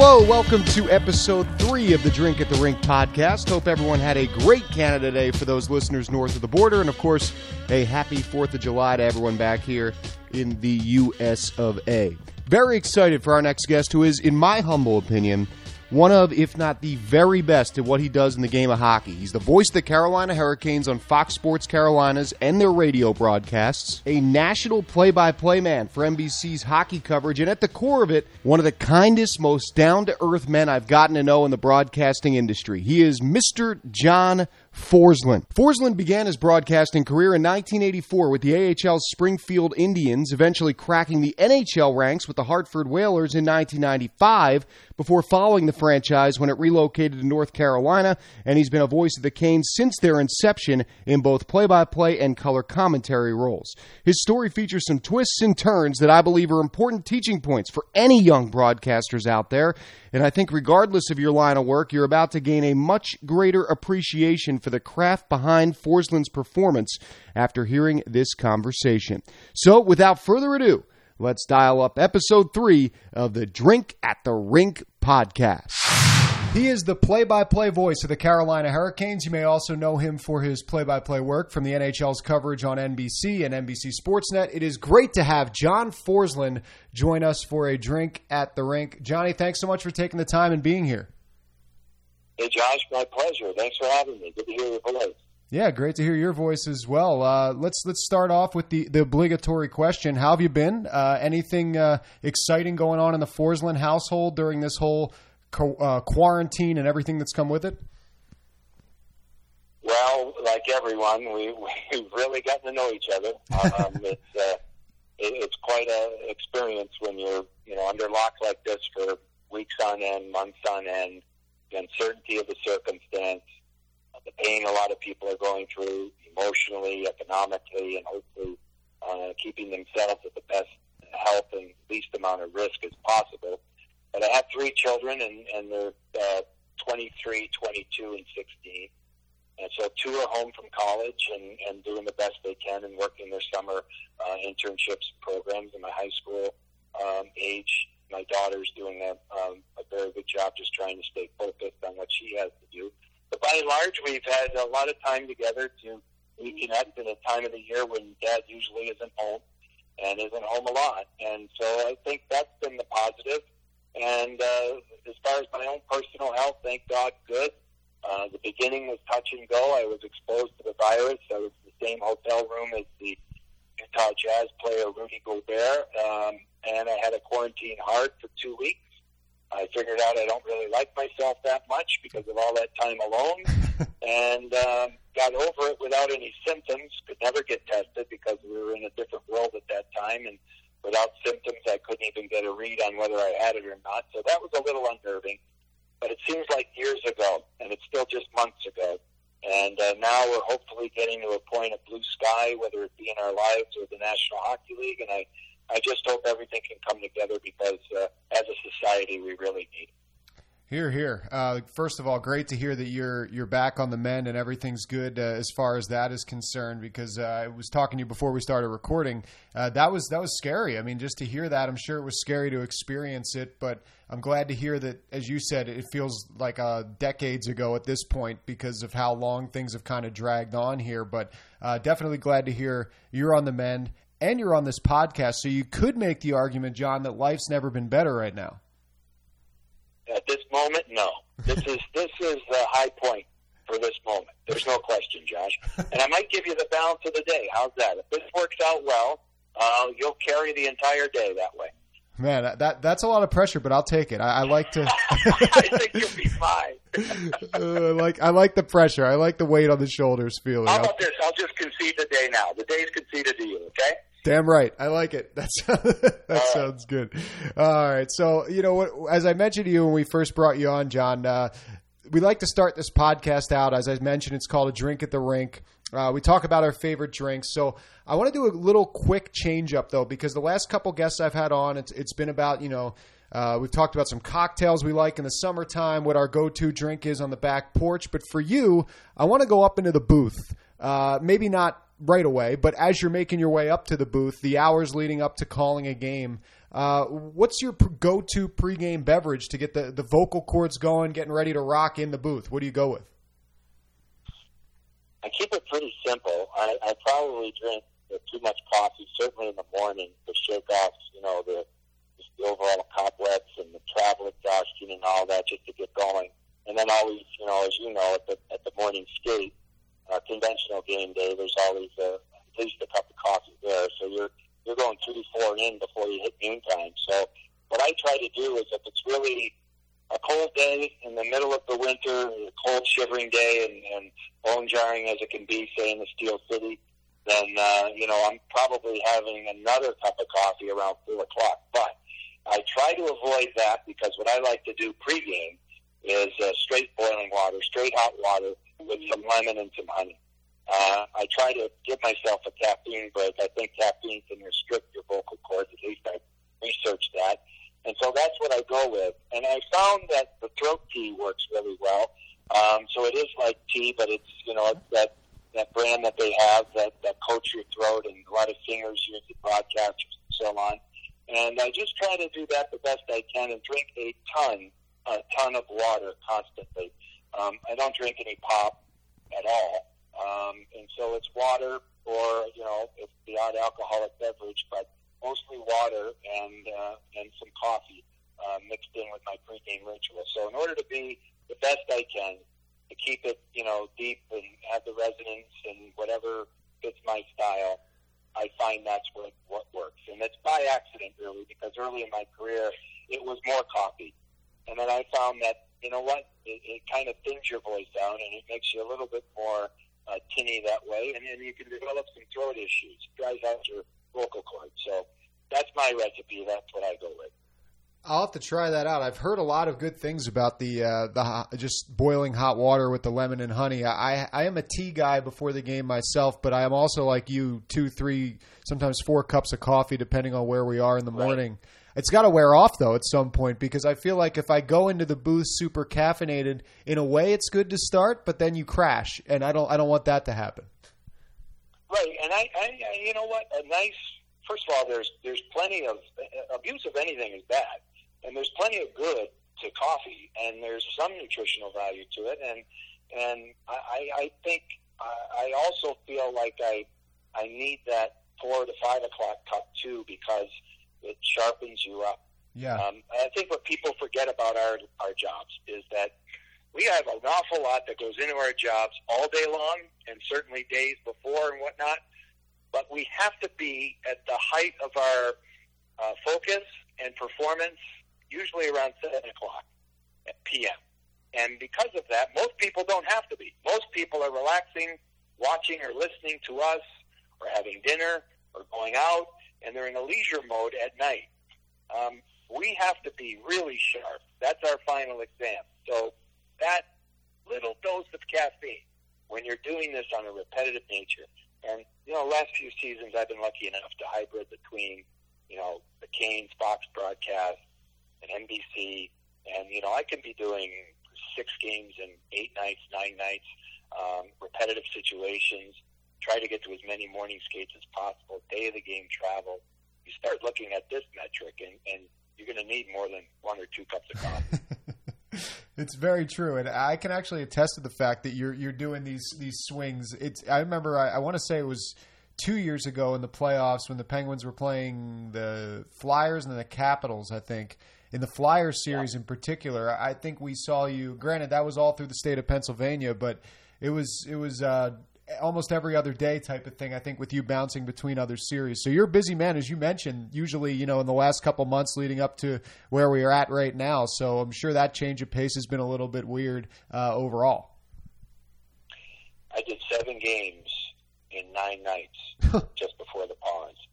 Hello, welcome to episode three of the Drink at the Rink podcast. Hope everyone had a great Canada Day for those listeners north of the border, and of course, a happy 4th of July to everyone back here in the US of A. Very excited for our next guest, who is, in my humble opinion, one of, if not the very best at what he does in the game of hockey. He's the voice of the Carolina Hurricanes on Fox Sports Carolinas and their radio broadcasts, a national play by play man for NBC's hockey coverage, and at the core of it, one of the kindest, most down to earth men I've gotten to know in the broadcasting industry. He is Mr. John Forslund. Forslund began his broadcasting career in 1984 with the AHL's Springfield Indians, eventually cracking the NHL ranks with the Hartford Whalers in 1995 before following the franchise when it relocated to North Carolina, and he's been a voice of the Canes since their inception in both play by play and color commentary roles. His story features some twists and turns that I believe are important teaching points for any young broadcasters out there, and I think regardless of your line of work, you're about to gain a much greater appreciation for the craft behind Forslund's performance after hearing this conversation. So, without further ado, let's dial up episode three of the Drink at the Rink podcast. He is the play by play voice of the Carolina Hurricanes. You may also know him for his play by play work from the NHL's coverage on NBC and NBC Sportsnet. It is great to have John Forslund join us for a drink at the rink. Johnny, thanks so much for taking the time and being here. Hey, Josh, my pleasure. Thanks for having me. Good to hear your voice. Yeah, great to hear your voice as well. Uh, let's let's start off with the, the obligatory question: How have you been? Uh, anything uh, exciting going on in the Forslund household during this whole co- uh, quarantine and everything that's come with it? Well, like everyone, we we've really gotten to know each other. Um, it's uh, it, it's quite a experience when you're you know under lock like this for weeks on end, months on end, the uncertainty of the circumstance, uh, the pain a lot of people are going through emotionally, economically, and hopefully uh, keeping themselves at the best health and least amount of risk as possible. But I have three children, and, and they're uh, 23, 22, and 16. And so two are home from college and, and doing the best they can and working their summer uh, internships programs in my high school um, age. My daughter's doing a, um, a very good job just trying to stay focused on what she has to do. But by and large, we've had a lot of time together to reconnect in a time of the year when dad usually isn't home and isn't home a lot. And so I think that's been the positive. And uh, as far as my own personal health, thank God, good. Uh, the beginning was touch and go. I was exposed to the virus. I was in the same hotel room as the Utah Jazz player Rudy Gobert, um, and I had a quarantine heart for two weeks. I figured out I don't really like myself that much because of all that time alone, and um, got over it without any symptoms. Could never get tested because we were in a different world at that time, and without symptoms, I couldn't even get a read on whether I had it or not. So that was a little unnerving. But it seems like years ago, and it's still just months ago. And uh, now we're hopefully getting to a point of blue sky, whether it be in our lives or the National Hockey League. And I, I just hope everything can come together because uh, as a society, we really need it. Here, here. Uh, first of all, great to hear that you're you're back on the mend and everything's good uh, as far as that is concerned. Because uh, I was talking to you before we started recording. Uh, that was that was scary. I mean, just to hear that, I'm sure it was scary to experience it. But I'm glad to hear that, as you said, it feels like uh, decades ago at this point because of how long things have kind of dragged on here. But uh, definitely glad to hear you're on the mend and you're on this podcast. So you could make the argument, John, that life's never been better right now. Moment, no. This is this is the high point for this moment. There's no question, Josh. And I might give you the balance of the day. How's that? If this works out well, uh, you'll carry the entire day that way. Man, that that's a lot of pressure, but I'll take it. I, I like to. I think you'll be fine. uh, like I like the pressure. I like the weight on the shoulders feeling. How about this? I'll just concede the day now. The day's conceded to you. Okay. Damn right, I like it. That's that sounds good. All right, so you know what? As I mentioned to you when we first brought you on, John, uh, we like to start this podcast out. As I mentioned, it's called a drink at the rink. Uh, we talk about our favorite drinks. So I want to do a little quick change up though, because the last couple guests I've had on, it's, it's been about you know. Uh, we've talked about some cocktails we like in the summertime, what our go-to drink is on the back porch. But for you, I want to go up into the booth. Uh, maybe not right away, but as you're making your way up to the booth, the hours leading up to calling a game, uh, what's your go-to pregame beverage to get the, the vocal cords going, getting ready to rock in the booth? What do you go with? I keep it pretty simple. I, I probably drink too much coffee, certainly in the morning, to shake off, you know, the, just the overall cobwebs and the travel exhaustion and all that, just to get going. And then always, you know, as you know, at the at the morning skate, uh, conventional game day, there's always a, at least a cup of coffee there. So you're you're going to four in before you hit noontime. So what I try to do is if it's really a cold day in the middle of the winter, a cold shivering day, and, and bone jarring as it can be, say in the Steel City, then uh, you know I'm probably having another cup of coffee around four o'clock. But I try to avoid that because what I like to do pregame is uh, straight boiling water, straight hot water with some lemon and some honey. Uh, I try to give myself a caffeine break. I think caffeine can restrict your vocal cords. At least I researched that. And so that's what I go with. And I found that the throat tea works really well. Um, so it is like tea, but it's, you know, that, that brand that they have that, that coats your throat and a lot of singers use it, broadcasters and so on. And I just try to do that the best I can and drink a ton, a ton of water constantly. Um, I don't drink any pop at all. Um, and so it's water or, you know, it's odd alcoholic beverage, but mostly water and, uh, and some coffee uh, mixed in with my pregame ritual. So in order to be the best I can, to keep it, you know, deep and have the resonance and whatever fits my style, I find that's what, what works. And it's by accident, really, because early in my career, it was more coffee. And then I found that, you know what, it, it kind of thins your voice down and it makes you a little bit more uh, tinny that way, and then you can develop some throat issues, dries out your vocal cords. So that's my recipe. That's what I go with. I'll have to try that out. I've heard a lot of good things about the uh, the just boiling hot water with the lemon and honey. I I am a tea guy before the game myself, but I am also like you, two, three, sometimes four cups of coffee, depending on where we are in the right. morning. It's got to wear off though at some point because I feel like if I go into the booth super caffeinated, in a way it's good to start, but then you crash, and I don't I don't want that to happen. Right, and I, I you know what, a nice. First of all, there's there's plenty of abuse of anything is bad, and there's plenty of good to coffee, and there's some nutritional value to it, and and I, I think I also feel like I I need that four to five o'clock cup too because it sharpens you up. Yeah. Um, I think what people forget about our our jobs is that we have an awful lot that goes into our jobs all day long, and certainly days before and whatnot. But we have to be at the height of our uh, focus and performance, usually around seven o'clock p.m. And because of that, most people don't have to be. Most people are relaxing, watching or listening to us, or having dinner, or going out, and they're in a leisure mode at night. Um, we have to be really sharp. That's our final exam. So that little dose of caffeine when you're doing this on a repetitive nature. And, you know, last few seasons I've been lucky enough to hybrid between, you know, the Canes Fox broadcast and NBC. And, you know, I can be doing six games in eight nights, nine nights, um, repetitive situations try to get to as many morning skates as possible, day of the game travel. You start looking at this metric, and, and you're going to need more than one or two cups of coffee. it's very true, and I can actually attest to the fact that you're you're doing these these swings. It's I remember I, I want to say it was two years ago in the playoffs when the Penguins were playing the Flyers and the Capitals. I think in the Flyers series yeah. in particular, I think we saw you. Granted, that was all through the state of Pennsylvania, but it was it was uh, almost every other day type of thing. I think with you bouncing between other series, so you're a busy man, as you mentioned. Usually, you know, in the last couple months leading up to where we are at right now. So I'm sure that change of pace has been a little bit weird uh, overall. I did seven games in nine nights just before the pause,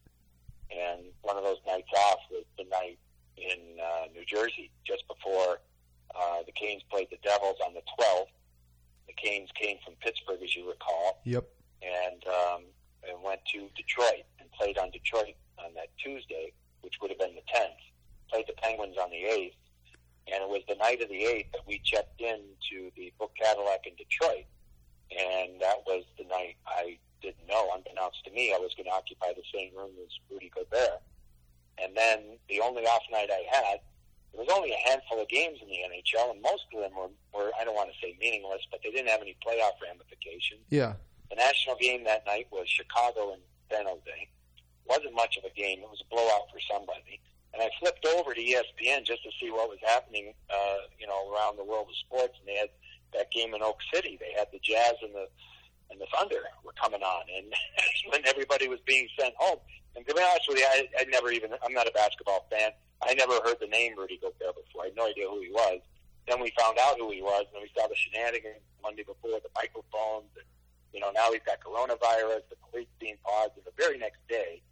and one of those nights off was the night in uh, New Jersey just before uh, the Canes played the Devils on the 12th the Canes came from Pittsburgh, as you recall. Yep. And um, and went to Detroit and played on Detroit on that Tuesday, which would have been the 10th. Played the Penguins on the 8th. And it was the night of the 8th that we checked in to the Book Cadillac in Detroit. And that was the night I didn't know, unbeknownst to me, I was going to occupy the same room as Rudy Gobert. And then the only off night I had, there was only a handful of games in the NHL, and most of them were, were I don't want to say meaningless, but they didn't have any playoff ramifications. Yeah. The national game that night was Chicago and San Jose. wasn't much of a game. It was a blowout for somebody. And I flipped over to ESPN just to see what was happening, uh, you know, around the world of sports. And they had that game in Oak City. They had the Jazz and the and the Thunder were coming on, and that's when everybody was being sent home. And to be honest with you, I, I never even I'm not a basketball fan. I never heard the name Rudy Gobert before. I had no idea who he was. Then we found out who he was, and we saw the shenanigans Monday before, the microphones, and you know now he's got coronavirus. The police being paused, and the very next day,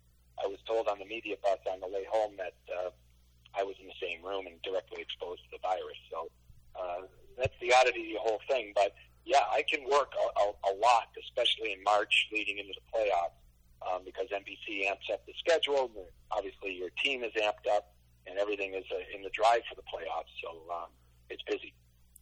I was told on the media bus on the way home that uh, I was in the same room and directly exposed to the virus. So uh, that's the oddity of the whole thing. But yeah, I can work a, a, a lot, especially in March leading into the playoffs, um, because NBC amps up the schedule. Obviously, your team is amped up, and everything is uh, in the drive for the playoffs. So um, it's busy.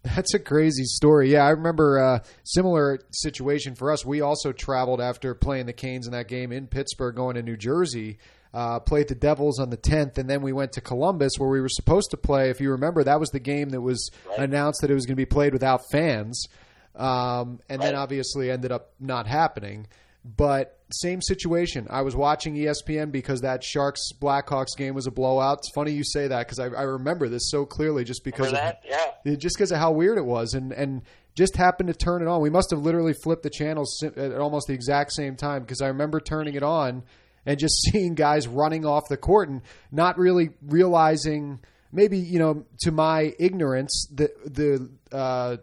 That's a crazy story. Yeah, I remember a uh, similar situation for us. We also traveled after playing the Canes in that game in Pittsburgh, going to New Jersey uh, played the Devils on the 10th, and then we went to Columbus where we were supposed to play. If you remember, that was the game that was right. announced that it was going to be played without fans, um, and right. then obviously ended up not happening. But same situation. I was watching ESPN because that Sharks Blackhawks game was a blowout. It's funny you say that because I, I, remember this so clearly just because of, yeah. just because of how weird it was, and and just happened to turn it on. We must have literally flipped the channels at almost the exact same time because I remember turning it on and just seeing guys running off the court and not really realizing maybe you know to my ignorance the the uh,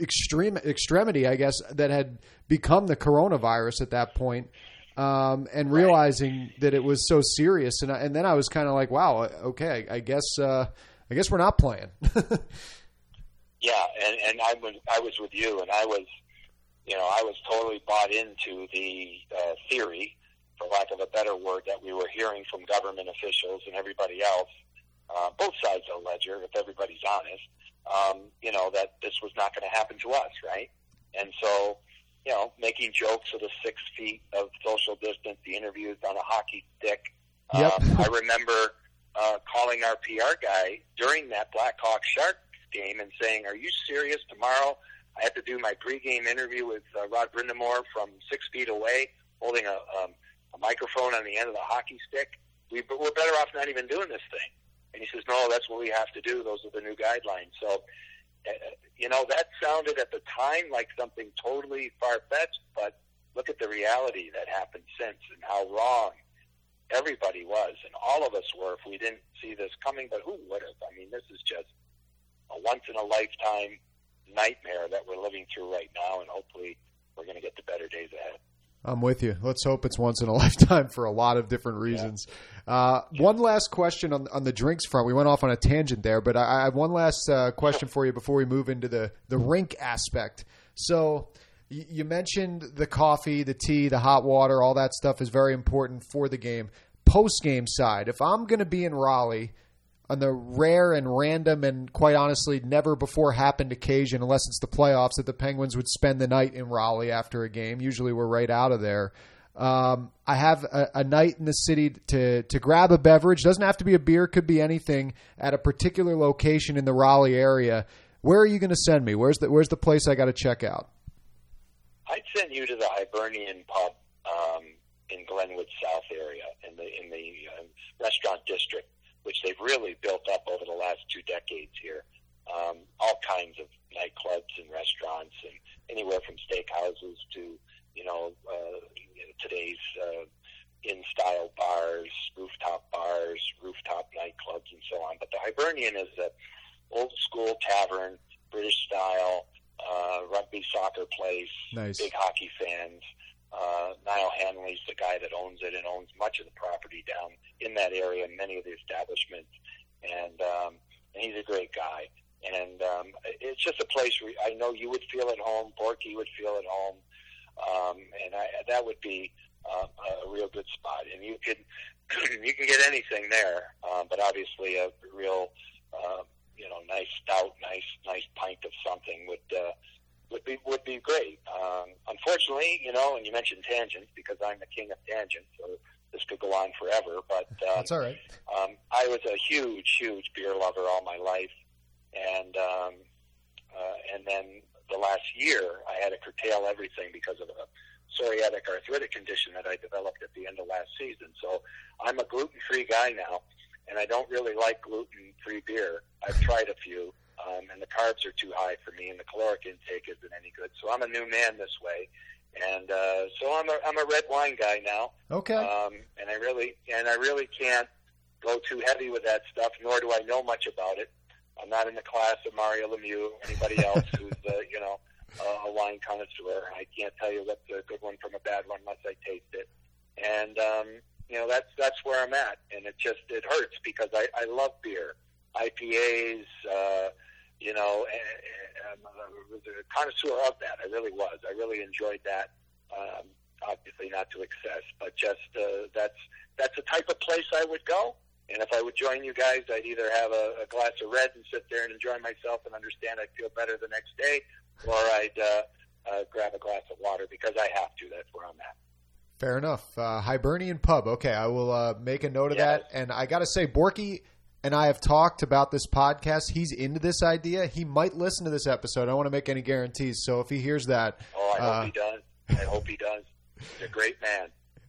extreme extremity I guess that had become the coronavirus at that point, um, and realizing that it was so serious and I, and then I was kind of like wow okay I guess uh, I guess we're not playing. yeah, and and I was I was with you and I was you know I was totally bought into the uh, theory for lack of a better word, that we were hearing from government officials and everybody else, uh, both sides of the ledger, if everybody's honest, um, you know, that this was not going to happen to us, right? And so, you know, making jokes of the six feet of social distance, the interviews on a hockey stick. Yep. Um, I remember uh, calling our PR guy during that Blackhawk Shark game and saying, "Are you serious? Tomorrow, I have to do my pregame interview with uh, Rod Brind'Amour from six feet away, holding a um, a microphone on the end of the hockey stick. We, we're better off not even doing this thing. And he says, no, that's what we have to do. Those are the new guidelines. So, Uh, you know, that sounded at the time like something totally far fetched, but look at the reality that happened since and how wrong everybody was, and all of us were if we didn't see this coming. But who would have? I mean, this is just a once in a lifetime nightmare that we're living through right now, and hopefully we're going to get to better days ahead. I'm with you. Let's hope it's once in a lifetime for a lot of different reasons. Yeah. Uh, one last question on, on the drinks front. We went off on a tangent there, but I, I have one last uh, question for you before we move into the, the rink aspect. So you mentioned the coffee, the tea, the hot water, all that stuff is very important for the game. Post game side, if I'm going to be in Raleigh – on the rare and random and quite honestly never before happened occasion, unless it's the playoffs, that the Penguins would spend the night in Raleigh after a game. Usually we're right out of there. Um, I have a, a, night in the city to to grab a beverage. Doesn't have to be a beer, could be anything at a particular location in the Raleigh area. Where are you going to send me? Where's the Where's the place I got to check out? I'd send you to the Hibernian Pub um, in Glenwood South area in the in the uh, restaurant district which they've really built up over the last two decades here. Um, all kinds of nightclubs and restaurants, and anywhere from steakhouses to you know uh, today's uh, in-style bars, rooftop bars, rooftop nightclubs, and so on. But the Hibernian is a old school tavern, British style, uh, rugby soccer place, nice. big hockey fans. Uh, Niall Hanley's the guy that owns it and owns much of the property down in that area, many of the establishments, and um, and he's a great guy. And um, it's just a place where I know you would feel at home. Borky would feel at home, um, and I, that would be uh, a real good spot. And you could you can get anything there, um, but obviously a real uh, you know nice stout, nice nice pint of something would uh, would be would be great. Um, unfortunately, you know, and you mentioned tangents because I'm the king of tangents, so this could go on forever. But um, that's all right. Um, I was a huge, huge beer lover all my life, and um, uh, and then the last year I had to curtail everything because of a psoriatic arthritic condition that I developed at the end of last season. So I'm a gluten free guy now, and I don't really like gluten free beer. I've tried a few um, and the carbs are too high for me, and the caloric intake isn't any good. So I'm a new man this way, and uh, so I'm a I'm a red wine guy now. Okay. Um, and I really and I really can't go too heavy with that stuff, nor do I know much about it. I'm not in the class of Mario Lemieux, or anybody else who's uh, you know uh, a wine connoisseur. I can't tell you what's a good one from a bad one unless I taste it. And um, you know that's that's where I'm at, and it just it hurts because I I love beer, IPAs. Uh, you know, and, and I was a connoisseur of that. I really was. I really enjoyed that. Um, obviously, not to excess, but just uh, that's that's the type of place I would go. And if I would join you guys, I'd either have a, a glass of red and sit there and enjoy myself and understand I'd feel better the next day, or I'd uh, uh, grab a glass of water because I have to. That's where I'm at. Fair enough. Uh, Hibernian Pub. Okay, I will uh, make a note of yes. that. And I got to say, Borky and I have talked about this podcast. He's into this idea. He might listen to this episode. I don't want to make any guarantees. So if he hears that, oh, I uh, hope he does. I hope he does. He's a great man.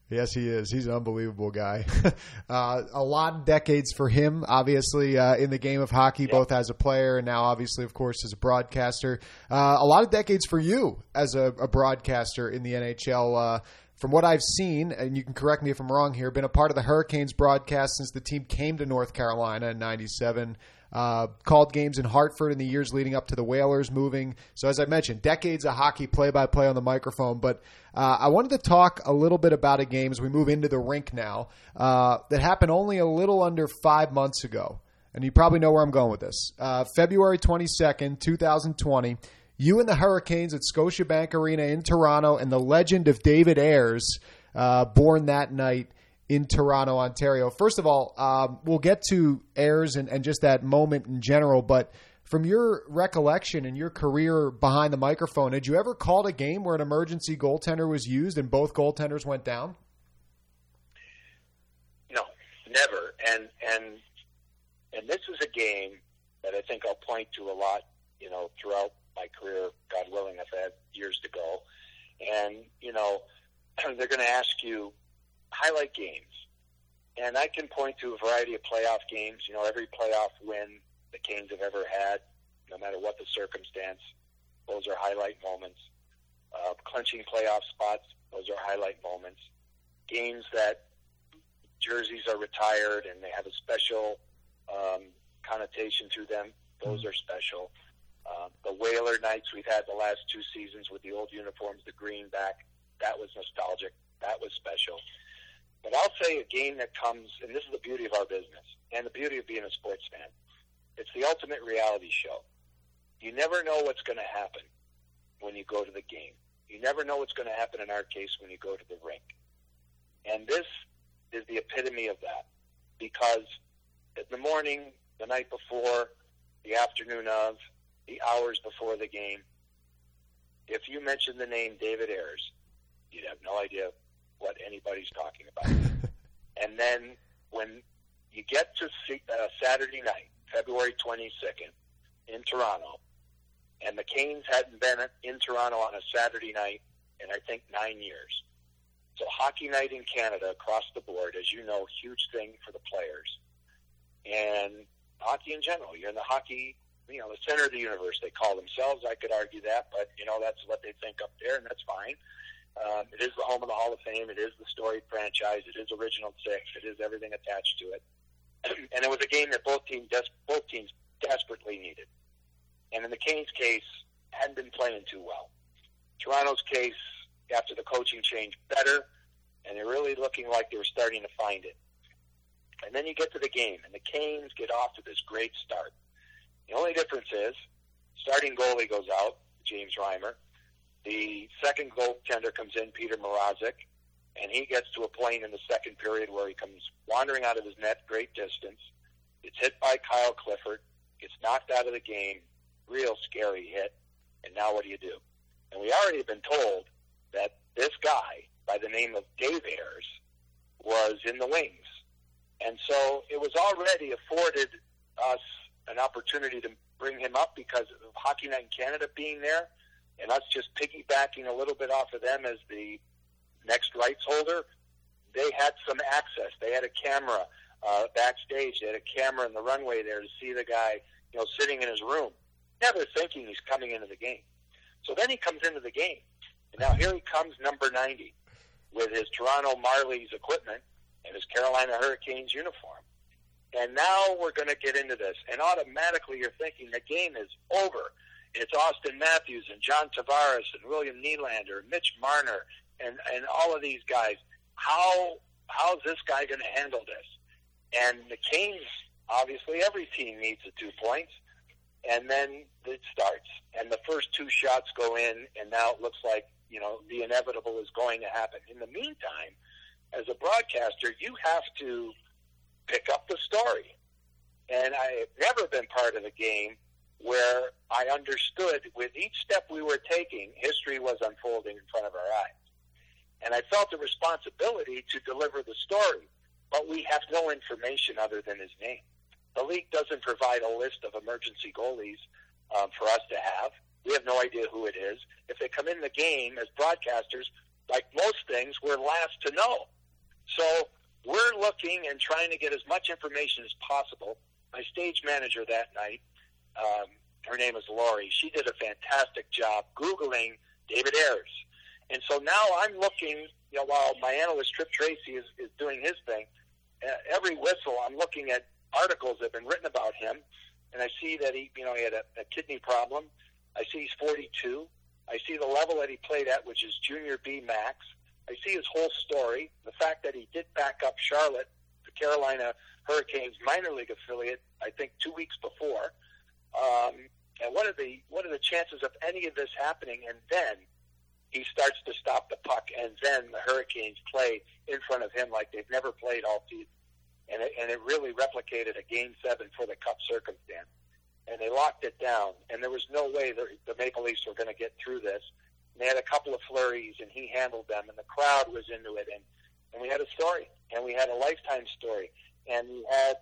Yes, he is. He's an unbelievable guy. uh, a lot of decades for him, obviously, uh, in the game of hockey, yep. both as a player and now, obviously, of course, as a broadcaster. Uh, a lot of decades for you as a, a broadcaster in the NHL. Uh, from what I've seen, and you can correct me if I'm wrong here, been a part of the Hurricanes broadcast since the team came to North Carolina in '97. Uh, called games in Hartford in the years leading up to the Whalers moving. So, as I mentioned, decades of hockey play by play on the microphone. But uh, I wanted to talk a little bit about a game as we move into the rink now uh, that happened only a little under five months ago. And you probably know where I'm going with this. Uh, February 22nd, 2020 you and the Hurricanes at Scotiabank Arena in Toronto, and the legend of David Ayres, uh, born that night in Toronto, Ontario. First of all, um, we'll get to Ayres and, and just that moment in general, but from your recollection and your career behind the microphone, had you ever called a game where an emergency goaltender was used and both goaltenders went down? No, never. And and and this is a game that I think I'll point to a lot, you know, throughout my career, God willing, I've had years to go. And, you know, they're going to ask you highlight games. And I can point to a variety of playoff games. You know, every playoff win the Canes have ever had, no matter what the circumstance, those are highlight moments. Uh, clinching playoff spots, those are highlight moments. Games that jerseys are retired and they have a special um, connotation to them, those are special. Uh, the Whaler nights we've had the last two seasons with the old uniforms, the green back, that was nostalgic. That was special. But I'll say a game that comes, and this is the beauty of our business and the beauty of being a sports fan. It's the ultimate reality show. You never know what's going to happen when you go to the game. You never know what's going to happen in our case when you go to the rink. And this is the epitome of that because in the morning, the night before, the afternoon of, the hours before the game, if you mention the name David Ayres, you'd have no idea what anybody's talking about. and then when you get to see, uh, Saturday night, February 22nd, in Toronto, and the Canes hadn't been in Toronto on a Saturday night in, I think, nine years. So hockey night in Canada across the board, as you know, huge thing for the players. And hockey in general. You're in the hockey you know, the center of the universe. They call themselves. I could argue that, but you know, that's what they think up there, and that's fine. Um, it is the home of the Hall of Fame. It is the storied franchise. It is Original Six. It is everything attached to it. and it was a game that both teams des- both teams desperately needed. And in the Canes' case, hadn't been playing too well. Toronto's case, after the coaching change, better, and they're really looking like they were starting to find it. And then you get to the game, and the Canes get off to this great start. The only difference is starting goalie goes out, James Reimer. The second goaltender comes in, Peter Mrazek, and he gets to a point in the second period where he comes wandering out of his net, great distance. It's hit by Kyle Clifford, gets knocked out of the game, real scary hit, And now what do you do? And we already have been told that this guy by the name of Dave Ayres was in the wings. And so it was already afforded us an opportunity to bring him up because of Hockey Night in Canada being there and us just piggybacking a little bit off of them as the next rights holder. They had some access. They had a camera uh, backstage. They had a camera in the runway there to see the guy, you know, sitting in his room, never thinking he's coming into the game. So then he comes into the game. And now here he comes, number 90, with his Toronto Marlies equipment and his Carolina Hurricanes uniform. And now we're going to get into this. And automatically you're thinking the game is over. It's Auston Matthews and John Tavares and William Nylander, Mitch Marner, and, and all of these guys. How how's this guy going to handle this? And the Canes, obviously, every team needs the two points. And then it starts. And the first two shots go in, and now it looks like, you know, the inevitable is going to happen. In the meantime, as a broadcaster, you have to pick up the story. And I have never been part of a game where I understood with each step we were taking, history was unfolding in front of our eyes. And I felt a responsibility to deliver the story, but we have no information other than his name. The league doesn't provide a list of emergency goalies um, for us to have. We have no idea who it is. If they come in the game as broadcasters, like most things, we're last to know. So we're looking and trying to get as much information as possible. My stage manager that night, um, her name is Lori, she did a fantastic job Googling David Ayres. And so now I'm looking, you know, while my analyst Tripp Tracy is, is doing his thing, uh, every whistle I'm looking at articles that have been written about him, and I see that he, you know, he had a, a kidney problem. I see he's 42. I see the level that he played at, which is junior B max. I see his whole story. The fact that he did back up Charlotte, the Carolina Hurricanes minor league affiliate, I think two weeks before. Um, and what are the what are the chances of any of this happening? And then he starts to stop the puck, and then the Hurricanes play in front of him like they've never played all season. And it, and it really replicated a game seven for the Cup circumstance. And they locked it down, and there was no way the, the Maple Leafs were going to get through this. And they had a couple of flurries, and he handled them, and the crowd was into it, and and we had a story, and we had a lifetime story, and we had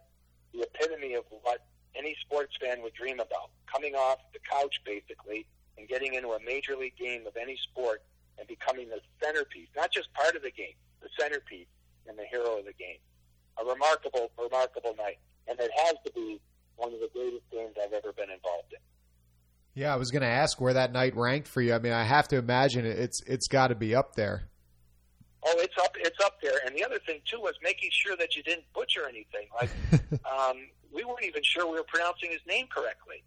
the epitome of what any sports fan would dream about: coming off the couch, basically, and getting into a major league game of any sport and becoming the centerpiece, not just part of the game, the centerpiece and the hero of the game. A remarkable, remarkable night, and it has to be one of the greatest games I've ever been involved in. Yeah, I was going to ask where that night ranked for you. I mean, I have to imagine it's it's got to be up there. Oh, it's up it's up there. And the other thing too was making sure that you didn't butcher anything. Like um, we weren't even sure we were pronouncing his name correctly.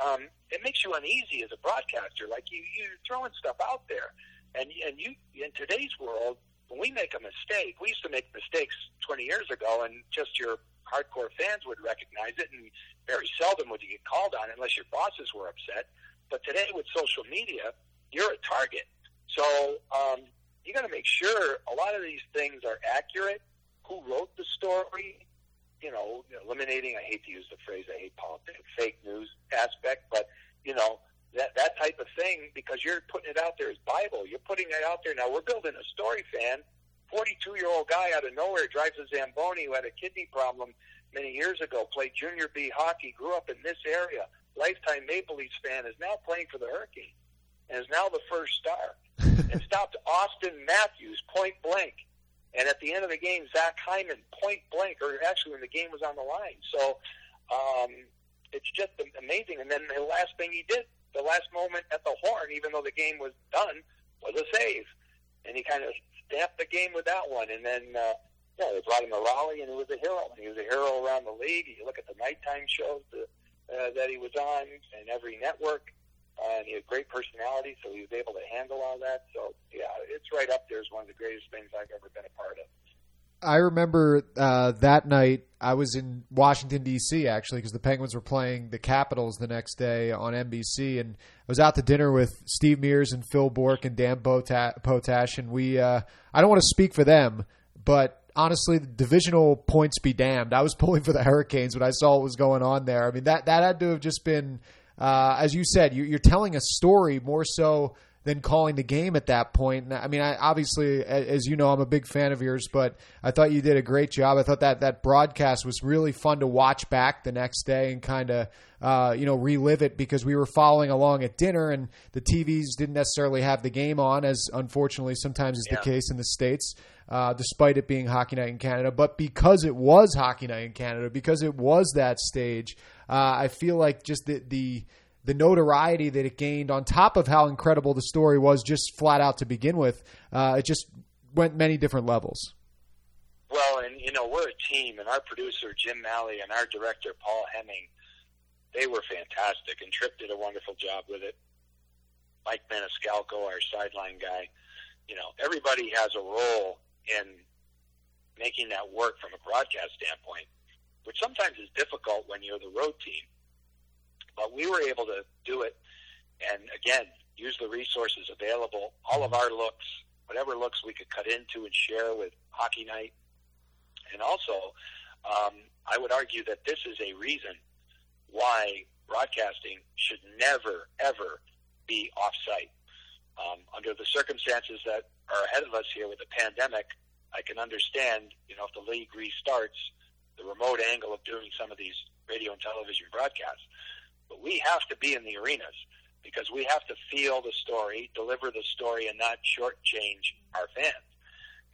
Um, it makes you uneasy as a broadcaster. Like you you're throwing stuff out there, and and you in today's world, when we make a mistake, we used to make mistakes 20 years ago, and just your hardcore fans would recognize it, and very seldom would you get called on unless your bosses were upset. But today with social media, you're a target. So um, you got to make sure a lot of these things are accurate. Who wrote the story? You know, eliminating. I hate to use the phrase. I hate politics, fake news aspect, but you know that that type of thing because you're putting it out there as Bible. You're putting it out there. Now we're building a story, fan. 42 year old guy out of nowhere drives a Zamboni who had a kidney problem many years ago, played junior B hockey, grew up in this area, lifetime Maple Leafs fan, is now playing for the Hurricanes and is now the first star. and stopped Auston Matthews point blank. And at the end of the game, Zach Hyman point blank, or actually when the game was on the line. So um, it's just amazing. And then the last thing he did, the last moment at the horn, even though the game was done, was a save. And he kind of stamped the game with that one. And then uh, yeah, they brought him to Raleigh, and he was a hero. He was a hero around the league. You look at the nighttime shows that, uh, that he was on in every network, and he had great personality, so he was able to handle all that. So, yeah, it's right up there as one of the greatest things I've ever been a part of. I remember uh, that night I was in Washington D.C. actually because the Penguins were playing the Capitals the next day on NBC, and I was out to dinner with Steve Mears and Phil Bourque and Dan Potash, and we uh, I don't want to speak for them, but honestly, the divisional points be damned. I was pulling for the Hurricanes when I saw what was going on there. I mean, that that had to have just been uh, as you said, you, you're telling a story more so than calling the game at that point. I mean, I, obviously, as you know, I'm a big fan of yours, but I thought you did a great job. I thought that that broadcast was really fun to watch back the next day and kind of, uh, you know, relive it because we were following along at dinner and the TVs didn't necessarily have the game on, as unfortunately sometimes is yeah. the case in the States. Uh, despite it being Hockey Night in Canada, but because it was Hockey Night in Canada, because it was that stage, uh, I feel like just the the the notoriety that it gained on top of how incredible the story was just flat out to begin with uh, it just went many different levels. Well and you know we're a team and our producer jim malley and our director paul hemming they were fantastic and tripp did a wonderful job with it. Mike maniscalco our sideline guy you know everybody has a role in making that work from a broadcast standpoint which sometimes is difficult when you're the road team but we were able to do it, and again, use the resources available. All of our looks, whatever looks we could cut into and share with Hockey Night, and also, um, I would argue that this is a reason why broadcasting should never ever be off-site. Um, under the circumstances that are ahead of us here with the pandemic, I can understand, you know, if the league restarts, the remote angle of doing some of these radio and television broadcasts. But we have to be in the arenas because we have to feel the story, deliver the story, and not shortchange our fans.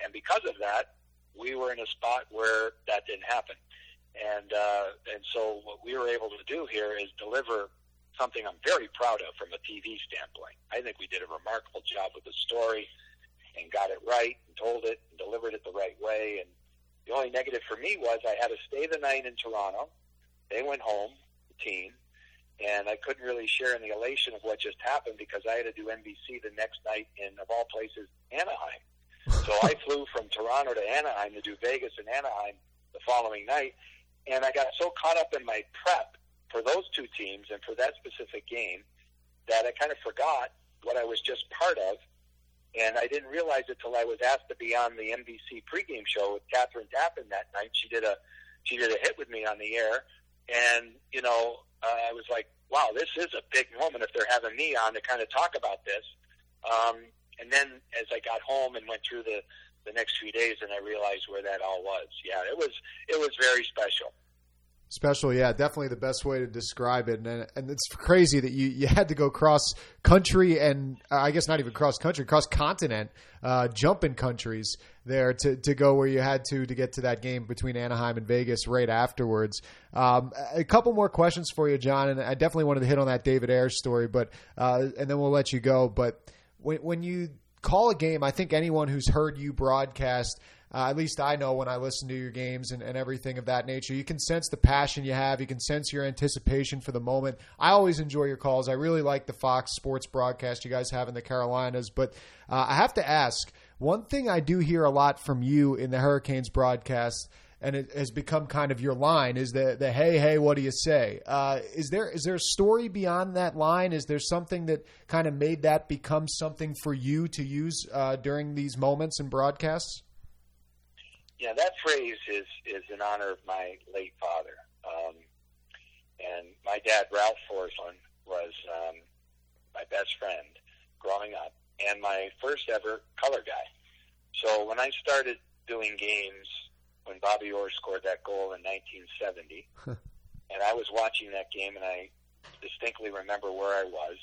And because of that, we were in a spot where that didn't happen. And uh, and so what we were able to do here is deliver something I'm very proud of from a TV standpoint. I think we did a remarkable job with the story and got it right and told it and delivered it the right way. And the only negative for me was I had to stay the night in Toronto. They went home, the team, and I couldn't really share in the elation of what just happened because I had to do NBC the next night in, of all places, Anaheim. so I flew from Toronto to Anaheim to do Vegas and Anaheim the following night, and I got so caught up in my prep for those two teams and for that specific game that I kind of forgot what I was just part of, and I didn't realize it till I was asked to be on the NBC pregame show with Kathryn Tappen that night. She did a she did a hit with me on the air, and you know uh, I was like, wow, this is a big moment if they're having me on to kind of talk about this. Um, and then as I got home and went through the the next few days, and I realized where that all was. Yeah, it was it was very special. Special, yeah, definitely the best way to describe it, and and it's crazy that you, you had to go cross country and uh, I guess not even cross country, cross continent, uh, jumping countries there to, to go where you had to to get to that game between Anaheim and Vegas right afterwards. Um, a couple more questions for you, John, and I definitely wanted to hit on that David Ayres story, but uh, and then we'll let you go. But when when you call a game, I think anyone who's heard you broadcast uh, at least I know when I listen to your games and, and everything of that nature. You can sense the passion you have. You can sense your anticipation for the moment. I always enjoy your calls. I really like the Fox Sports broadcast you guys have in the Carolinas. But uh, I have to ask one thing I do hear a lot from you in the Hurricanes broadcast and it has become kind of your line is the the hey hey what do you say uh, is there is there a story beyond that line is there something that kind of made that become something for you to use uh, during these moments and broadcasts yeah, that phrase is is in honor of my late father. Um, and my dad, Ralph Forslund, was um, my best friend growing up and my first ever color guy. So when I started doing games when Bobby Orr scored that goal in 1970, and I was watching that game, and I distinctly remember where I was,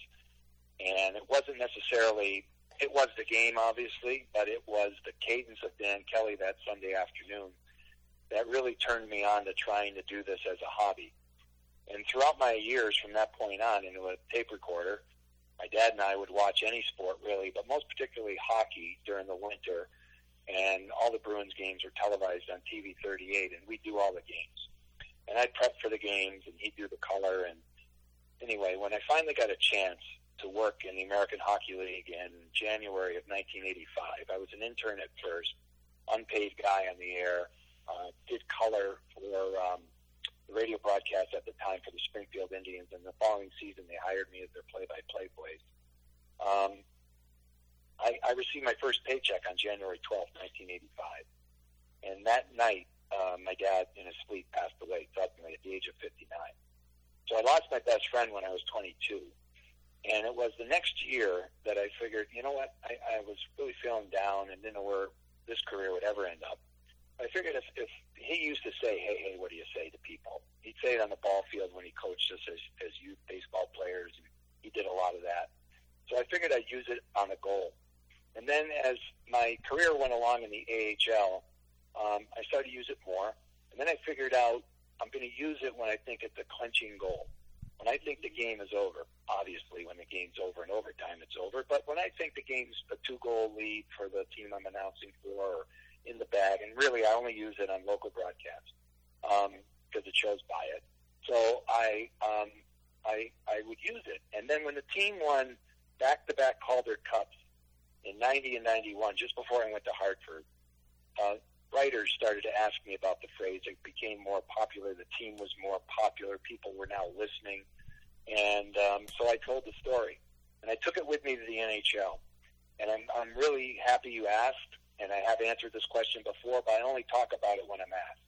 and it wasn't necessarily it was the game, obviously, but it was the cadence of Dan Kelly that Sunday afternoon that really turned me on to trying to do this as a hobby. And throughout my years from that point on into a tape recorder, my dad and I would watch any sport really, but most particularly hockey during the winter. And all the Bruins games were televised on TV 38, and we'd do all the games. And I'd prep for the games, and he'd do the color. And anyway, when I finally got a chance to work in the American Hockey League in January of 1985. I was an intern at first, unpaid guy on the air, uh, did color for um, the radio broadcast at the time for the Springfield Indians, and the following season they hired me as their play-by-play voice. Um, I, I received my first paycheck on January 12th, 1985, and that night uh, my dad in his sleep passed away suddenly at the age of 59. So I lost my best friend when I was 22. And it was the next year that I figured, you know what, I, I was really feeling down and didn't know where this career would ever end up. I figured if, if he used to say, hey, hey, what do you say to people? He'd say it on the ball field when he coached us as, as youth baseball players. He did a lot of that. So I figured I'd use it on a goal. And then as my career went along in the AHL, um, I started to use it more. And then I figured out I'm going to use it when I think it's a clinching goal. When I think the game is over, obviously when the game's over in overtime, it's over. But when I think the game's a two-goal lead for the team I'm announcing for, or in the bag, and really I only use it on local broadcasts because um, it shows by it. So I um, I I would use it. And then when the team won back-to-back Calder Cups in '90 and '91, just before I went to Hartford, uh, writers started to ask me about the phrase. It became more popular. The team was more popular. People were now listening. And um, so I told the story. And I took it with me to the NHL. And I'm, I'm really happy you asked. And I have answered this question before, but I only talk about it when I'm asked.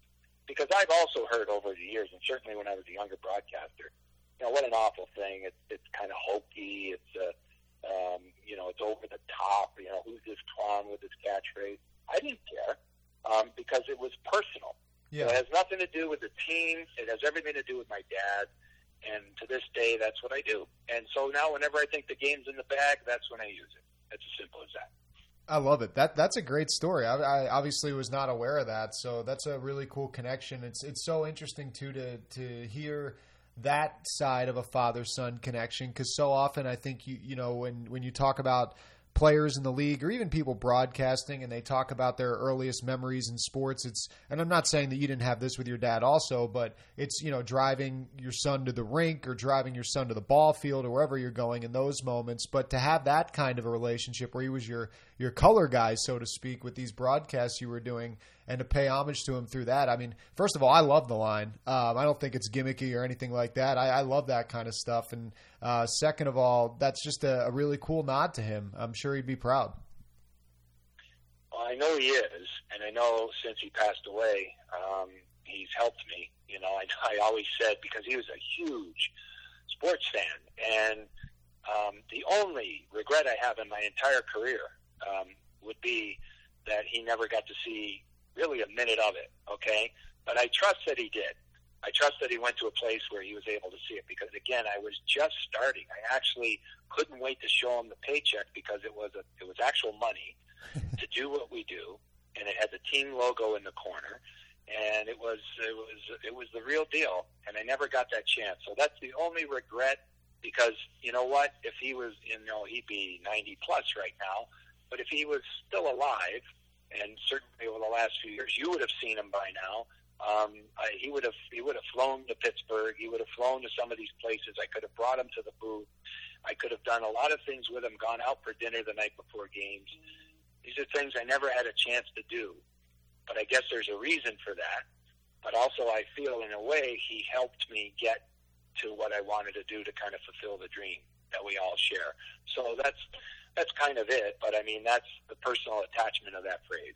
Because I've also heard over the years, and certainly when I was a younger broadcaster, you know, what an awful thing. It's, it's kind of hokey. It's, uh, um, you know, it's over the top. You know, who's this clown with his catchphrase? I didn't care um, because it was personal. Yeah. it has nothing to do with the team. It has everything to do with my dad. And to this day, that's what I do. And so now, whenever I think the game's in the bag, that's when I use it. It's as simple as that. I love it. That that's a great story. I, I, obviously was not aware of that, so that's a really cool connection. It's it's so interesting too to to hear that side of a father son connection because so often I think you you know when when you talk about players in the league or even people broadcasting and they talk about their earliest memories in sports. It's and I'm not saying that you didn't have this with your dad also but it's you know driving your son to the rink or driving your son to the ball field or wherever you're going in those moments. But to have that kind of a relationship where he was your your color guy so to speak with these broadcasts you were doing and to pay homage to him through that. I mean, first of all, I love the line. Um, I don't think it's gimmicky or anything like that. I, I love that kind of stuff. And uh, second of all, that's just a, a, really cool nod to him. I'm sure he'd be proud. Well, I know he is, and I know since he passed away, um, he's helped me. You know, I, I always said because he was a huge sports fan, and um, the only regret I have in my entire career um, would be that he never got to see really a minute of it, okay? But I trust that he did. I trust that he went to a place where he was able to see it because again, I was just starting. I actually couldn't wait to show him the paycheck because it was a it was actual money to do what we do, and it had the team logo in the corner, and it was it was it was the real deal. And I never got that chance. So that's the only regret because you know what? If he was, you know, he'd be 90 plus right now. But if he was still alive, and certainly over the last few years, you would have seen him by now. Um, I, he would have he would have flown to Pittsburgh. He would have flown to some of these places. I could have brought him to the booth. I could have done a lot of things with him. Gone out for dinner the night before games. These are things I never had a chance to do, but I guess there's a reason for that. But also, I feel in a way he helped me get to what I wanted to do to kind of fulfill the dream that we all share. So that's that's kind of it. But I mean, that's the personal attachment of that phrase.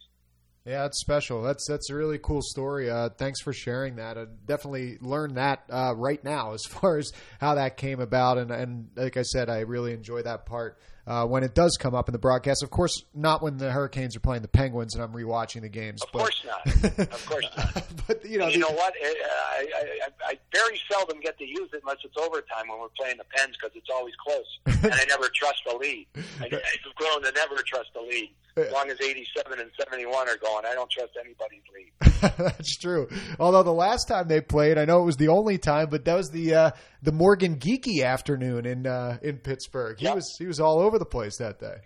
Yeah, it's special. That's that's a really cool story. Uh, thanks for sharing that. I definitely learned that uh, right now as far as how that came about, and and like I said, I really enjoy that part uh, when it does come up in the broadcast. Of course, not when the Hurricanes are playing the Penguins and I'm rewatching the games. Of but, course not. of course not. but you know, you know what? I, I, I very seldom get to use it unless it's overtime when we're playing the Pens because it's always close, and I never trust the lead. I, I've grown to never trust the lead. As long as 87 and 71 are going, I don't trust anybody's lead. That's true. Although the last time they played, I know it was the only time, but that was the uh, the Morgan Geekie afternoon in uh, in Pittsburgh. He yep. was he was all over the place that day.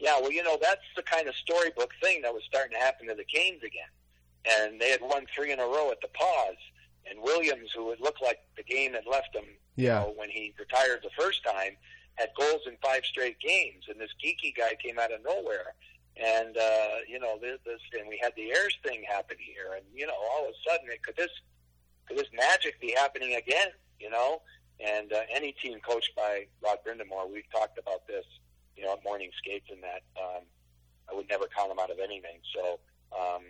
Yeah, well, you know that's the kind of storybook thing that was starting to happen to the Canes again, and they had won three in a row at the pause. And Williams, who had looked like the game had left him, yeah. you know, when he retired the first time, had goals in five straight games. And this Geekie guy came out of nowhere, and uh, you know this, this, and we had the Ayers thing happen here, and you know all of a sudden, it, could this could this magic be happening again? You know, and uh, any team coached by Rod Brind'Amour, we've talked about this, you know, at morning skates and that. Um, I would never count them out of anything. So, um,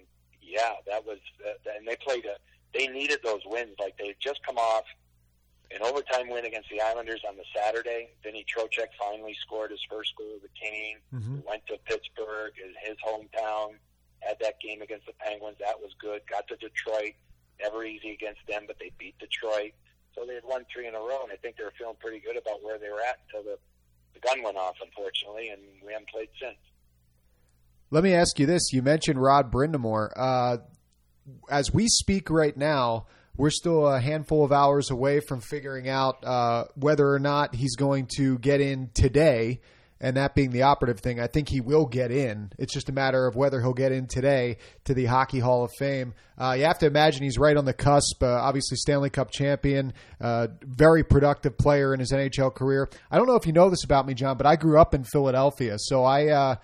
yeah, that was, uh, and they played a, they needed those wins. Like they had just come off an overtime win against the Islanders on the Saturday. Vinny Trocheck finally scored his first goal of the Kane. Mm-hmm. Went to Pittsburgh, his hometown. Had that game against the Penguins. That was good. Got to Detroit. Never easy against them, but they beat Detroit. So they had won three in a row, and I think they were feeling pretty good about where they were at until the, the gun went off, unfortunately, and we haven't played since. Let me ask you this: You mentioned Rod Brind'Amour. Uh, as we speak right now, we're still a handful of hours away from figuring out uh, whether or not he's going to get in today. And that being the operative thing, I think he will get in. It's just a matter of whether he'll get in today to the Hockey Hall of Fame. Uh, you have to imagine he's right on the cusp. Uh, obviously, Stanley Cup champion, uh, very productive player in his NHL career. I don't know if you know this about me, John, but I grew up in Philadelphia, so I uh,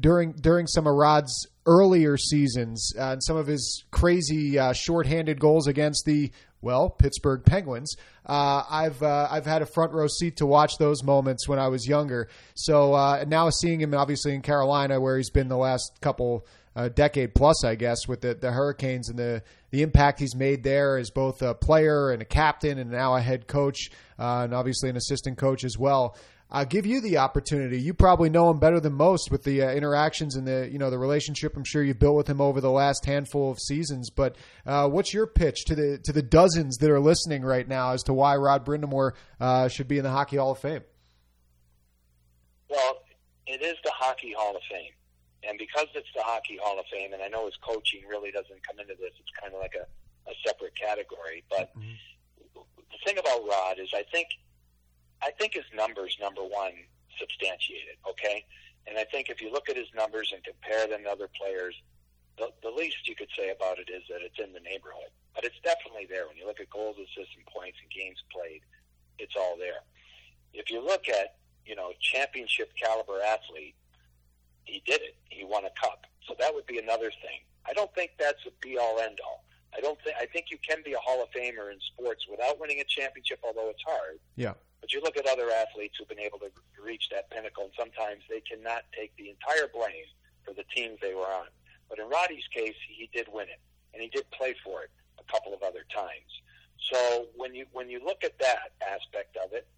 during during some of Rod's earlier seasons uh, and some of his crazy uh, shorthanded goals against the well Pittsburgh Penguins. Uh, I've uh, I've had a front row seat to watch those moments when I was younger. So uh, now seeing him obviously in Carolina, where he's been the last couple. Uh, decade plus, I guess, with the, the Hurricanes and the, the impact he's made there as both a player and a captain and now a head coach and obviously an assistant coach as well. I'll give you the opportunity. You probably know him better than most with the uh, interactions and the you know the relationship I'm sure you've built with him over the last handful of seasons. But uh, what's your pitch to the to the dozens that are listening right now as to why Rod Brind'Amour uh, should be in the Hockey Hall of Fame? Well, it is the Hockey Hall of Fame, and because it's the Hockey Hall of Fame, and I know his coaching really doesn't come into this. It's kind of like a, a separate category. But mm-hmm. the thing about Rod is, I think I think his numbers, number one, substantiated. Okay, and I think if you look at his numbers and compare them to other players, the, the least you could say about it is that it's in the neighborhood. But it's definitely there. When you look at goals, assists, and points and games played, it's all there. If you look at you know championship caliber athlete, he did it. He won a cup. So that would be another thing. I don't think that's a be all end all. I don't think I think you can be a Hall of Famer in sports without winning a championship, although it's hard. Yeah. But you look at other athletes who've been able to reach that pinnacle, and sometimes they cannot take the entire blame for the teams they were on. But in Roddy's case, he did win it, and he did play for it a couple of other times. So when you when you look at that aspect of it,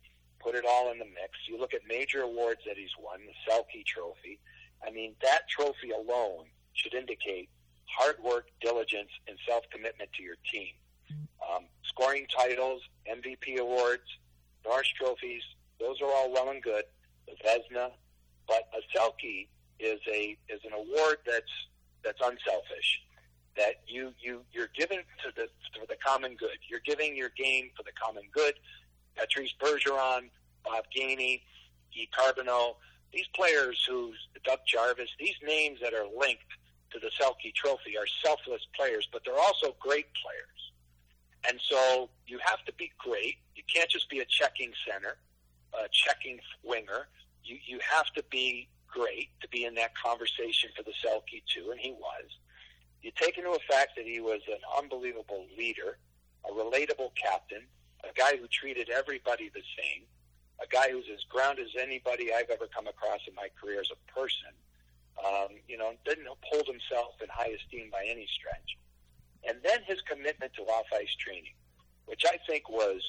put it all in the mix. You look at major awards that he's won, the Selke Trophy. I mean, that trophy alone should indicate hard work, diligence, and self commitment to your team. Um, scoring titles, MVP awards, Norris trophies, those are all well and good. The Vezina, but a Selke is a is an award that's that's unselfish. That you you you're given to the for the common good. You're giving your game for the common good. Patrice Bergeron, Bob Gainey, Guy Carbonneau, these players who's Doug Jarvis, these names that are linked to the Selke Trophy are selfless players, but they're also great players. And so you have to be great. You can't just be a checking center, a checking winger. You you have to be great to be in that conversation for the Selke too, and he was. You take into effect that he was an unbelievable leader, a relatable captain, a guy who treated everybody the same, a guy who's as grounded as anybody I've ever come across in my career as a person. Um, you know, didn't hold himself in high esteem by any stretch. And then his commitment to off ice training, which I think was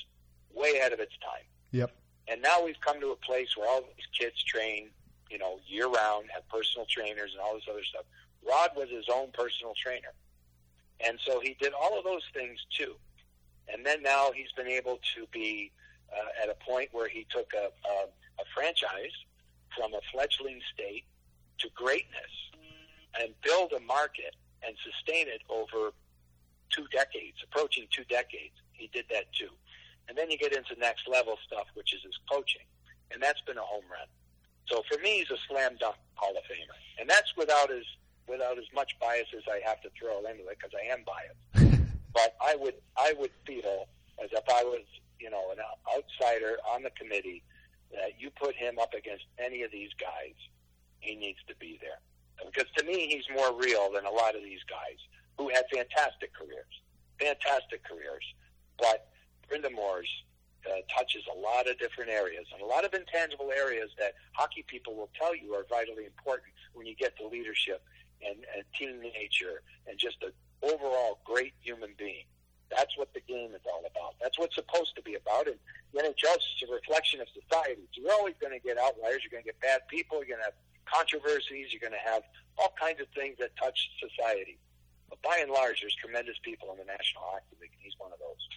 way ahead of its time. Yep. And now we've come to a place where all these kids train, you know, year round, have personal trainers and all this other stuff. Rod was his own personal trainer. And so he did all of those things too. And then now he's been able to be uh, at a point where he took a, a, a franchise from a fledgling state to greatness and build a market and sustain it over two decades, approaching two decades. He did that too. And then you get into next level stuff, which is his coaching. And that's been a home run. So for me, he's a slam dunk Hall of Famer. And that's without as without as much bias as I have to throw into it, because I am biased. but I would I would feel as if I was, you know, an outsider on the committee that you put him up against any of these guys, he needs to be there. Because to me, he's more real than a lot of these guys who had fantastic careers, fantastic careers. But Brind'Amour's uh, touches a lot of different areas and a lot of intangible areas that hockey people will tell you are vitally important when you get to leadership and, and team nature and just an overall great human being. That's what the game is all about. That's what it's supposed to be about. And the NHL is a reflection of society. So you're always going to get outliers. You're going to get bad people. You're going to have controversies. You're going to have all kinds of things that touch society. But by and large, there's tremendous people in the National Hockey League, and he's one of those.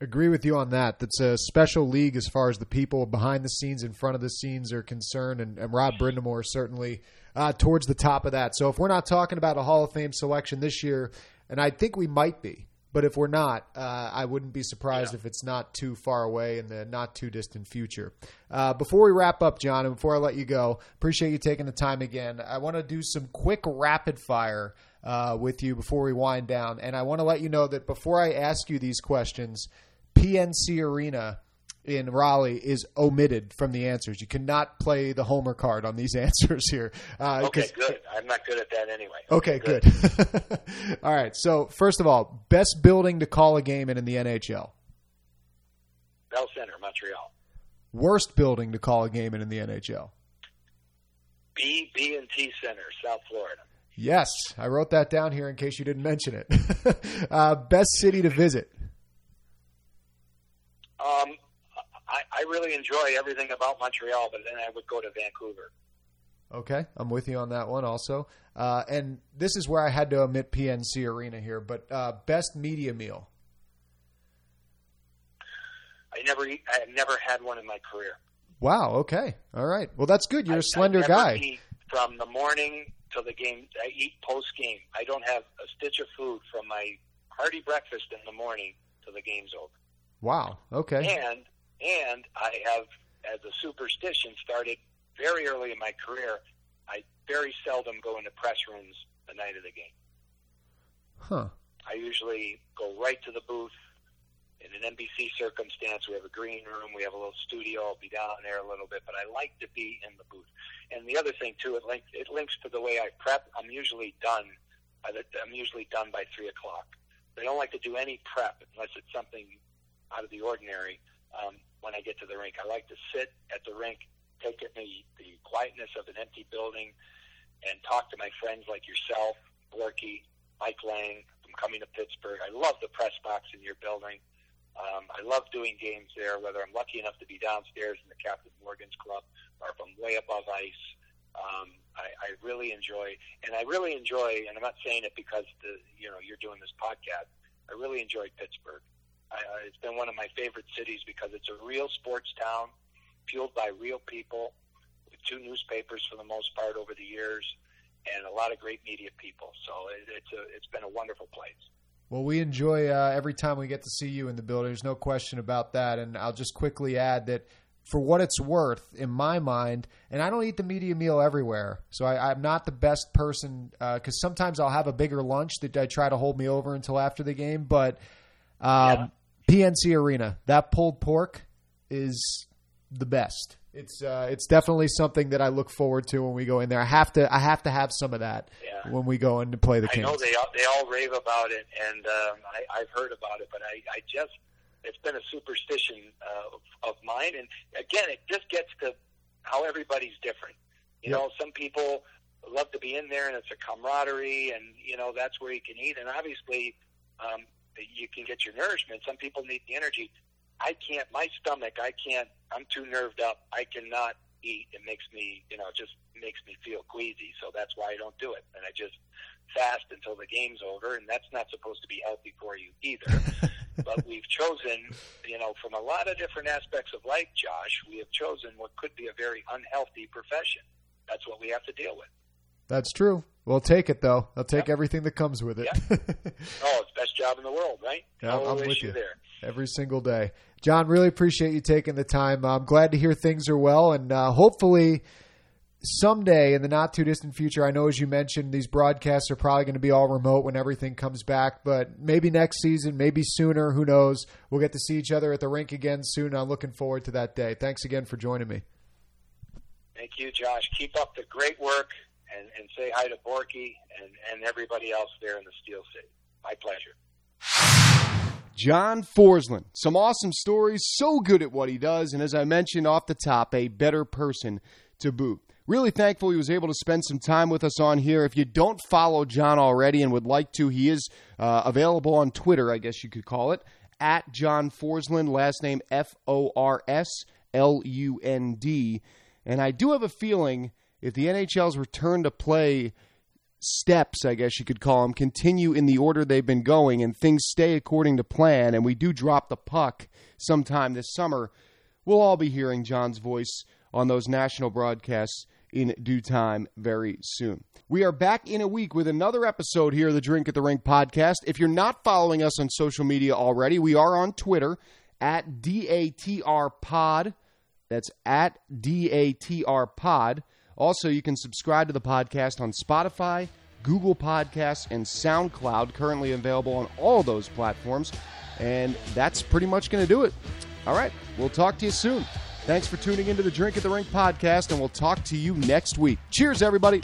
Agree with you on that. That's a special league as far as the people behind the scenes, in front of the scenes are concerned, and, and Rob Brind'Amour certainly uh, towards the top of that. So if we're not talking about a Hall of Fame selection this year, and I think we might be, but if we're not, uh, I wouldn't be surprised Yeah. if it's not too far away in the not too distant future. Uh, before we wrap up, John, and before I let you go, appreciate you taking the time again. I want to do some quick rapid fire uh, with you before we wind down, and I want to let you know that before I ask you these questions, PNC Arena in Raleigh is omitted from the answers. You cannot play the Homer card on these answers here. Uh, Okay, good. I'm not good at that anyway. Okay, good. all right. So, first of all, best building to call a game in in the NHL. Bell Center, Montreal. Worst building to call a game in in the NHL. B, B and T Center, South Florida. Yes, I wrote that down here in case you didn't mention it. uh, best city to visit. Um, I, I really enjoy everything about Montreal, but then I would go to Vancouver. Okay, I'm with you on that one also. Uh, and this is where I had to omit PNC Arena here, but uh, best media meal. I never eat, I have never had one in my career. Wow. Okay. All right. Well, that's good. You're I- a slender guy. From the morning till the game. I eat post game. I don't have a stitch of food from my hearty breakfast in the morning till the game's over. Wow. Okay. And and I have, as a superstition, started very early in my career. I very seldom go into press rooms the night of the game. Huh. I usually go right to the booth. In an NBC circumstance, we have a green room, we have a little studio. I'll be down there a little bit, but I like to be in the booth. And the other thing too, it links it links to the way I prep. I'm usually done. I'm usually done by three o'clock. I don't like to do any prep unless it's something out of the ordinary. Um, when I get to the rink, I like to sit at the rink, take in the the quietness of an empty building, and talk to my friends like yourself, Borky, Mike Lange from coming to Pittsburgh. I love the press box in your building. Um, I love doing games there, whether I'm lucky enough to be downstairs in the Captain Morgan's Club if I'm way above ice. Um, I, I really enjoy, and I really enjoy, and I'm not saying it because the you know you're doing this podcast. I really enjoy Pittsburgh. I, I, it's been one of my favorite cities because it's a real sports town, fueled by real people, with two newspapers for the most part over the years, and a lot of great media people. So it, it's a it's been a wonderful place. Well, we enjoy uh, every time we get to see you in the building. There's no question about that. And I'll just quickly add that for what it's worth, in my mind, and I don't eat the media meal everywhere, so I, I'm not the best person because sometimes I'll have a bigger lunch that I try to hold me over until after the game. But um, PNC Arena, that pulled pork is the best. It's uh, it's definitely something that I look forward to when we go in there. I have to I have to have some of that Yeah. when we go in to play the I know they all, they all rave about it, and um, I, I've heard about it, but I, I just it's been a superstition uh, of, mine. And again, it just gets to how everybody's different. You Yep. know, some people love to be in there, and it's a camaraderie, and you know that's where you can eat. And obviously, um, you can get your nourishment. Some people need the energy. I can't. My stomach. I can't. I'm too nerved up. I cannot eat. It makes me, you know, it just makes me feel queasy. So that's why I don't do it. And I just fast until the game's over. And that's not supposed to be healthy for you either. but we've chosen, you know, from a lot of different aspects of life, Josh, we have chosen what could be a very unhealthy profession. That's what we have to deal with. That's true. We'll take it though. I'll take Yep. everything that comes with it. Oh, it's best job in the world, right? Yeah, no I'm with you. there. Every single day. John, really appreciate you taking the time. I'm glad to hear things are well, and uh, hopefully someday in the not too distant future. I know, as you mentioned, these broadcasts are probably going to be all remote when everything comes back, but maybe next season, maybe sooner. Who knows? We'll get to see each other at the rink again soon. I'm looking forward to that day. Thanks again for joining me. Thank you, Josh. Keep up the great work and, and say hi to Borky and, and everybody else there in the Steel City. My pleasure. John Forslund. Some awesome stories, so good at what he does, and as I mentioned off the top, a better person to boot. Really thankful he was able to spend some time with us on here. If you don't follow John already and would like to, he is uh, available on Twitter, I guess you could call it, at John Forslund, last name F O R S L U N D. And I do have a feeling if the NHL's return to play steps, I guess you could call them, continue in the order they've been going and things stay according to plan, and we do drop the puck sometime this summer, we'll all be hearing John's voice on those national broadcasts in due time very soon. We are back in a week with another episode here of the Drink at the Rink podcast. If you're not following us on social media already, we are on Twitter at DATR Pod. That's at DATR Pod. Also, you can subscribe to the podcast on Spotify, Google Podcasts, and SoundCloud, currently available on all those platforms. And that's pretty much going to do it. All right, we'll talk to you soon. Thanks for tuning into the Drink at the Rink podcast, and we'll talk to you next week. Cheers, everybody.